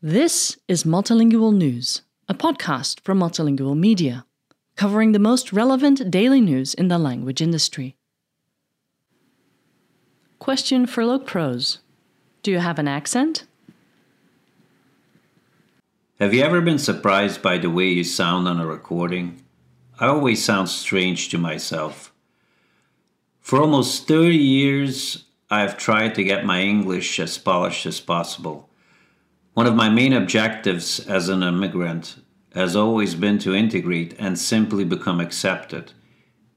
This is Multilingual News, a podcast from Multilingual Media, covering the most relevant daily news in the language industry. Question for Loc Pros Do you have an accent? Have you ever been surprised by the way you sound on a recording? I always sound strange to myself. For almost 30 years, I've tried to get my English as polished as possible. One of my main objectives as an immigrant has always been to integrate and simply become accepted.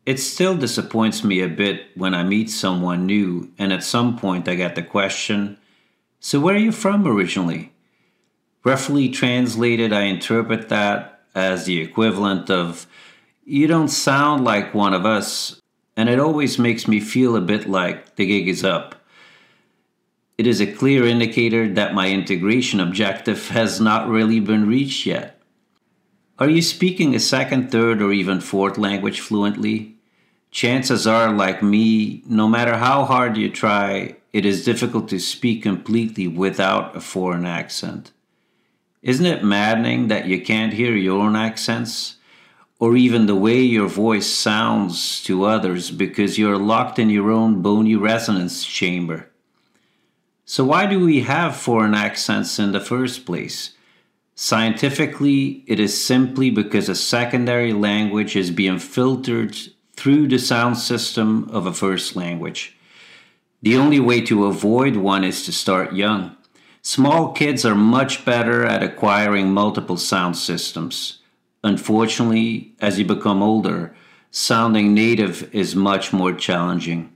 It still disappoints me a bit when I meet someone new and at some point I get the question, So, where are you from originally? Roughly translated, I interpret that as the equivalent of, You don't sound like one of us, and it always makes me feel a bit like the gig is up. It is a clear indicator that my integration objective has not really been reached yet. Are you speaking a second, third, or even fourth language fluently? Chances are, like me, no matter how hard you try, it is difficult to speak completely without a foreign accent. Isn't it maddening that you can't hear your own accents? Or even the way your voice sounds to others because you're locked in your own bony resonance chamber? So, why do we have foreign accents in the first place? Scientifically, it is simply because a secondary language is being filtered through the sound system of a first language. The only way to avoid one is to start young. Small kids are much better at acquiring multiple sound systems. Unfortunately, as you become older, sounding native is much more challenging.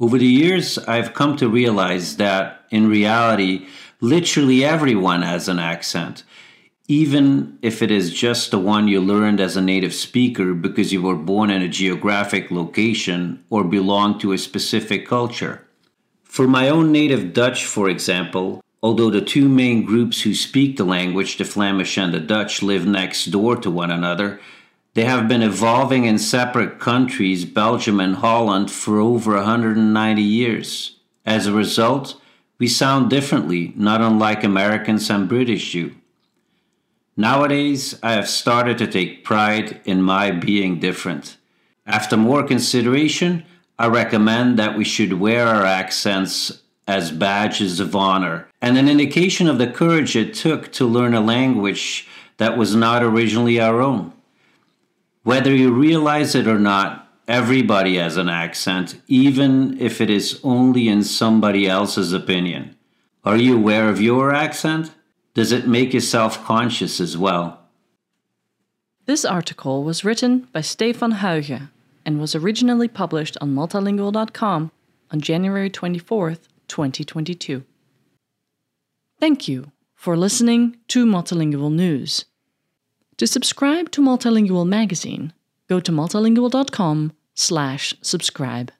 Over the years, I've come to realize that, in reality, literally everyone has an accent, even if it is just the one you learned as a native speaker because you were born in a geographic location or belong to a specific culture. For my own native Dutch, for example, Although the two main groups who speak the language, the Flemish and the Dutch, live next door to one another, they have been evolving in separate countries, Belgium and Holland, for over 190 years. As a result, we sound differently, not unlike Americans and British do. Nowadays, I have started to take pride in my being different. After more consideration, I recommend that we should wear our accents as badges of honor and an indication of the courage it took to learn a language that was not originally our own. Whether you realize it or not, everybody has an accent, even if it is only in somebody else's opinion. Are you aware of your accent? Does it make you self conscious as well? This article was written by Stefan Huyghe and was originally published on multilingual.com on January 24th, 2022. Thank you for listening to Multilingual News. To subscribe to Multilingual magazine, go to multilingual.com/subscribe.